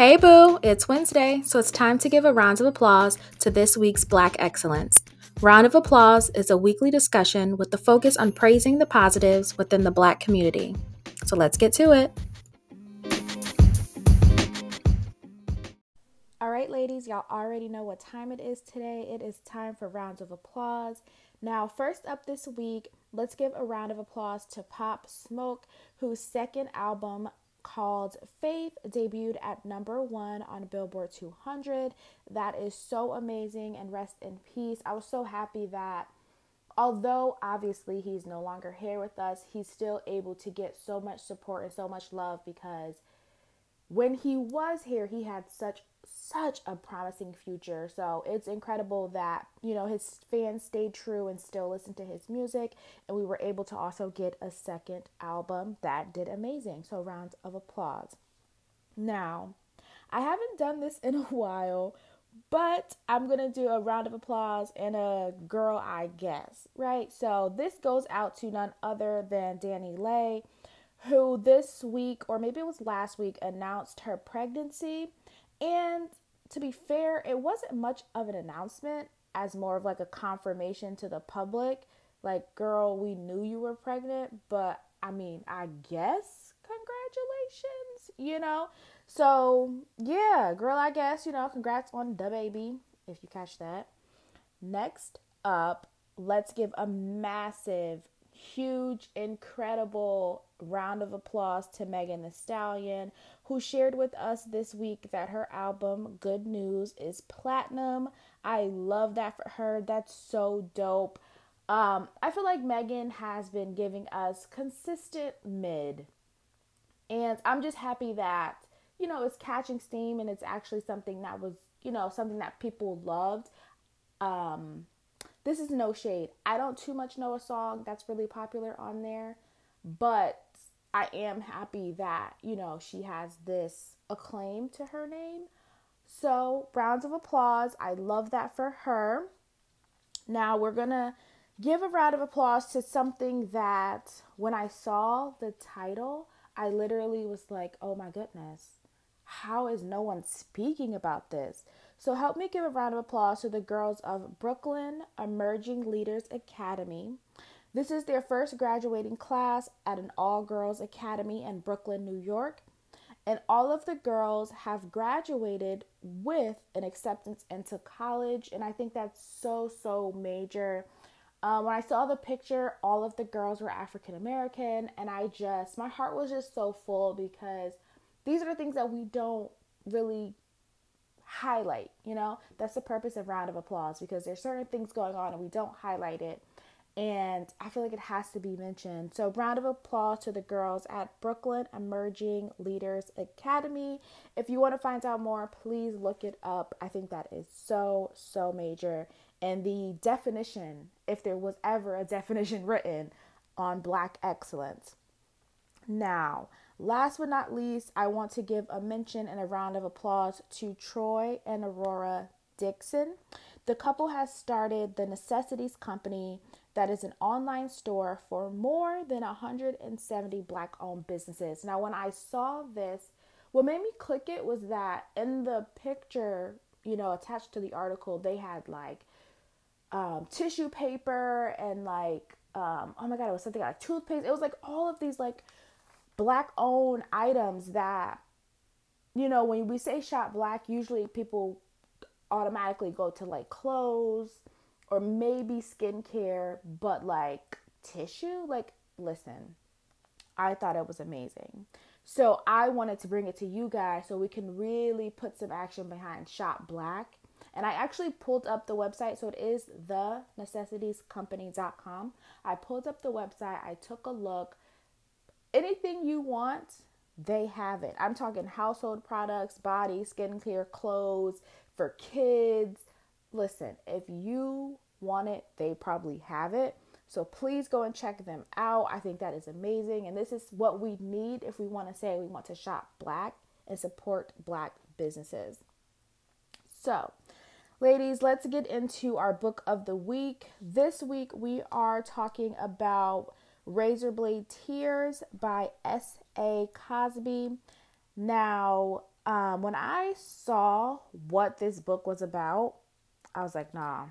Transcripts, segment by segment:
Hey boo, it's Wednesday, so it's time to give a round of applause to this week's Black Excellence. Round of Applause is a weekly discussion with the focus on praising the positives within the Black community. So let's get to it. All right, ladies, y'all already know what time it is today. It is time for rounds of applause. Now, first up this week, let's give a round of applause to Pop Smoke, whose second album, called Faith debuted at number one on Billboard 200. That is so amazing and rest in peace. I was so happy that although obviously he's no longer here with us, he's still able to get so much support and so much love because when he was here, he had such such a promising future. So it's incredible that, you know, his fans stayed true and still listened to his music. And we were able to also get a second album that did amazing. So rounds of applause. Now, I haven't done this in a while, but I'm going to do a round of applause and a girl, I guess, right? So this goes out to none other than DaniLeigh, who this week, or maybe it was last week, announced her pregnancy. And to be fair, it wasn't much of an announcement as more of like a confirmation to the public. Like, girl, we knew you were pregnant, but I mean, I guess congratulations, you know? So, yeah, girl, I guess, you know, congrats on the baby, if you catch that. Next up, let's give a massive huge, incredible round of applause to Megan Thee Stallion, who shared with us this week that her album Good News is platinum. I love that for her. That's so dope. Um, I feel like Megan has been giving us consistent mid. And I'm just happy that, you know, it's catching steam and it's actually something that was, you know, something that people loved. Um, this is no shade. I don't too much know a song that's really popular on there, but I am happy that, you know, she has this acclaim to her name. So, rounds of applause. I love that for her. Now, we're going to give a round of applause to something that when I saw the title, I literally was like, oh my goodness, how is no one speaking about this? So help me give a round of applause to the girls of Brooklyn Emerging Leaders Academy. This is their first graduating class at an all girls academy in Brooklyn, New York. And all of the girls have graduated with an acceptance into college. And I think that's so, so major. Um, when I saw the picture, all of the girls were African American. And I just, my heart was just so full because these are the things that we don't really highlight, you know? That's the purpose of round of applause because there's certain things going on and we don't highlight it. And I feel like it has to be mentioned. So, round of applause to the girls at Brooklyn Emerging Leaders Academy. If you want to find out more, please look it up. I think that is so, so major. And the definition, if there was ever a definition written on Black excellence. Now, Last but not least, I want to give a mention and a round of applause to Troy and Aurora Dixon. The couple has started the Necessities Company, that is an online store for more than 170 black owned businesses. Now, when I saw this, what made me click it was that in the picture, you know, attached to the article, they had like um, tissue paper and like, um, oh my God, it was something like toothpaste. It was like all of these like black owned items that you know when we say shop black usually people automatically go to like clothes or maybe skincare but like tissue like listen i thought it was amazing so i wanted to bring it to you guys so we can really put some action behind shop black and I actually pulled up the website. So it is the necessitiescompany.com. I pulled up the website. I took a look anything you want, they have it. I'm talking household products, body, skincare, clothes for kids. Listen, if you want it, they probably have it. So please go and check them out. I think that is amazing. And this is what we need if we want to say we want to shop black and support black businesses. So, ladies, let's get into our book of the week. This week we are talking about Razorblade Tears by S.A. Cosby. Now, Um, when I saw what this book was about, I was like, nah,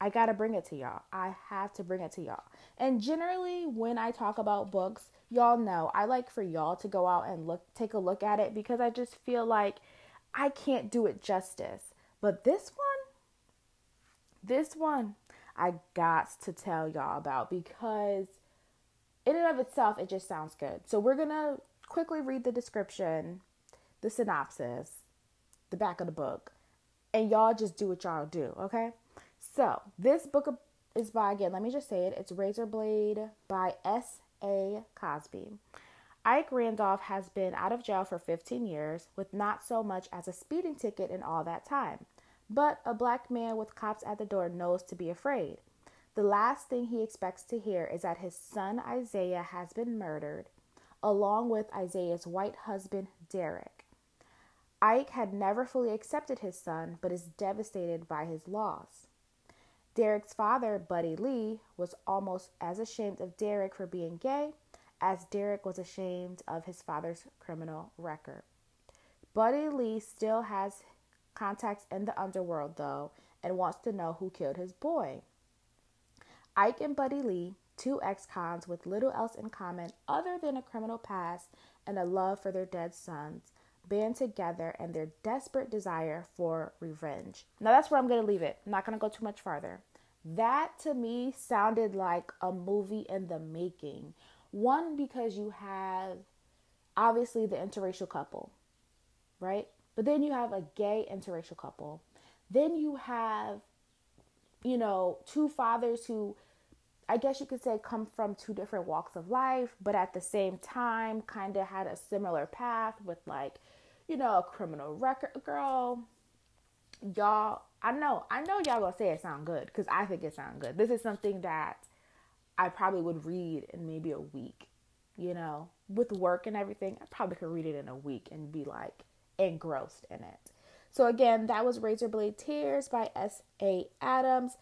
I gotta bring it to y'all. I have to bring it to y'all. And generally, when I talk about books, y'all know I like for y'all to go out and look, take a look at it because I just feel like I can't do it justice. But this one, this one, I got to tell y'all about because in and of itself, it just sounds good. So we're gonna quickly read the description, the synopsis, the back of the book, and y'all just do what y'all do, okay? So this book is by again, let me just say it. It's Razorblade by S. A. Cosby. Ike Randolph has been out of jail for 15 years with not so much as a speeding ticket in all that time. But a black man with cops at the door knows to be afraid. The last thing he expects to hear is that his son Isaiah has been murdered, along with Isaiah's white husband Derek. Ike had never fully accepted his son, but is devastated by his loss. Derek's father, Buddy Lee, was almost as ashamed of Derek for being gay as Derek was ashamed of his father's criminal record. Buddy Lee still has contacts in the underworld, though, and wants to know who killed his boy. Ike and Buddy Lee, two ex cons with little else in common other than a criminal past and a love for their dead sons, band together and their desperate desire for revenge. Now that's where I'm going to leave it. I'm not going to go too much farther. That to me sounded like a movie in the making. One, because you have obviously the interracial couple, right? But then you have a gay interracial couple. Then you have, you know, two fathers who I guess you could say come from two different walks of life, but at the same time kind of had a similar path with like, you know, a criminal record girl. Y'all, I know, I know y'all gonna say it sound good because I think it sound good. This is something that I probably would read in maybe a week, you know, with work and everything. I probably could read it in a week and be like, engrossed in it. So again, that was Razorblade Tears by S.A. Adams.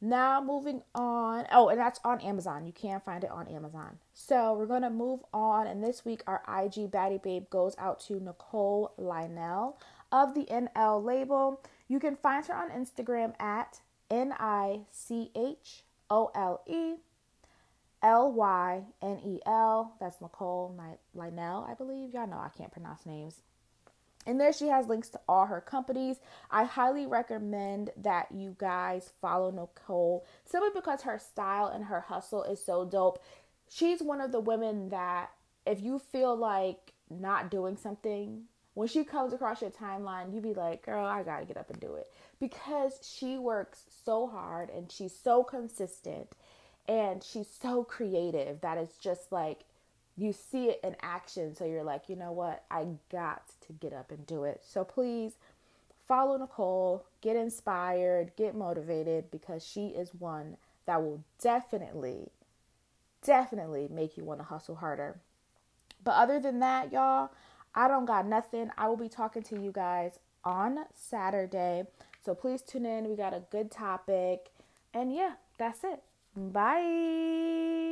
Now moving on. Oh, and that's on Amazon. You can find it on Amazon. So we're gonna move on, and this week our IG Baddie Babe goes out to Nichole Lynel of the NL label. You can find her on Instagram at N I C H O L E L Y N E L. That's Nichole Lynel, I believe. Y'all know I can't pronounce names. And there she has links to all her companies. I highly recommend that you guys follow Nichole simply because her style and her hustle is so dope. She's one of the women that if you feel like not doing something, when she comes across your timeline, you be like, girl, I gotta get up and do it. Because she works so hard and she's so consistent and she's so creative that it's just like you see it in action. So you're like, you know what? I got to get up and do it. So please follow Nichole, get inspired, get motivated because she is one that will definitely, definitely make you want to hustle harder. But other than that, y'all, I don't got nothing. I will be talking to you guys on Saturday. So please tune in. We got a good topic. And yeah, that's it. Bye.